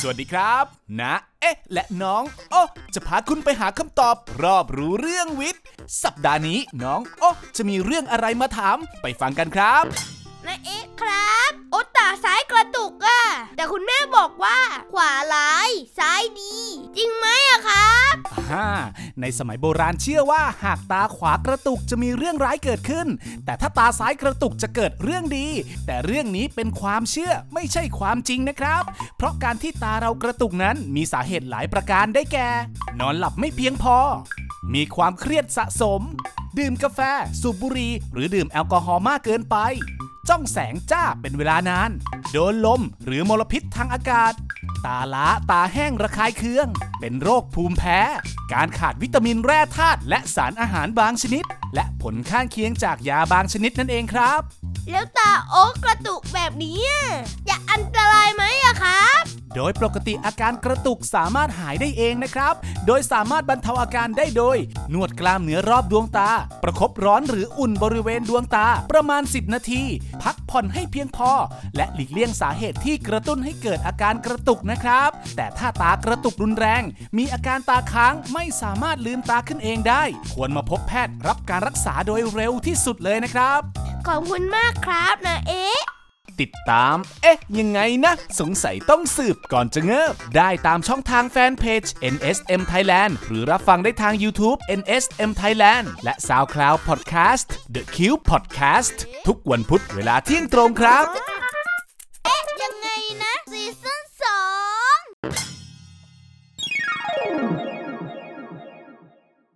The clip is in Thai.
สวัสดีครับ นะ เอ๊ะ และน้องโอ้จะพาคุณไปหาคำตอบ รอบรู้เรื่องวิทย์ สัปดาห์นี้น้องโอ้จะมีเรื่องอะไรมาถามไปฟังกันครับนะเอ๊ะครับ โอตาซ้ายกระตุกอะแต่คุณแม่บอกว่า ขวาร้าย ซ้ายดี จริงไหมอะคะ ฮ่าในสมัยโบราณเชื่อว่าหากตาขวากระตุกจะมีเรื่องร้ายเกิดขึ้น แต่ถ้าตาซ้ายกระตุกจะเกิดเรื่องดี แต่เรื่องนี้เป็นความเชื่อไม่ใช่ความจริงนะครับ เพราะการที่ตาเรากระตุกนั้นมีสาเหตุหลายประการได้แก่ นอนหลับไม่เพียงพอ มีความเครียดสะสม ดื่มกาแฟ สูบบุหรี่หรือดื่มแอลกอฮอล์มากเกินไป จ้องแสงจ้าเป็นเวลานาน โดนลมหรือมลพิษทางอากาศ ตาล้าตาแห้งระคายเคือง เป็นโรคภูมิแพ้ การขาดวิตามินแร่ธาตุและสารอาหารบางชนิด และผลข้างเคียงจากยาบางชนิดนั่นเองครับ แล้วตาโอ๊กกระตุกแบบนี้อะจะอันตรายไหม โดยปกติอาการกระตุกสามารถหายได้เองนะครับ โดยสามารถบรรเทาอาการได้โดย นวดกล้ามเนื้อรอบดวงตา ประคบร้อนหรืออุ่นบริเวณดวงตาประมาณ 10 นาที พักผ่อนให้เพียงพอ และหลีกเลี่ยงสาเหตุที่กระตุ้นให้เกิดอาการกระตุกนะครับ แต่ถ้าตากระตุกรุนแรง มีอาการตาค้างไม่สามารถลืมตาขึ้นเองได้ ควรมาพบแพทย์รับการรักษาโดยเร็วที่สุดเลยนะครับ ขอบคุณมากครับนะเอ๊ ติดตาม เอ๊ะ ยังไงนะ สงสัยต้องสืบก่อนจะเงิบ ได้ตามช่องทางแฟนเพจ NSM Thailand หรือรับฟังได้ทาง YouTube NSM Thailand และ SoundCloud Podcast The Cube Podcast ทุกวันพุธเวลาเที่ยงตรงครับ เอ๊ะ ยังไงนะซีซั่นสอง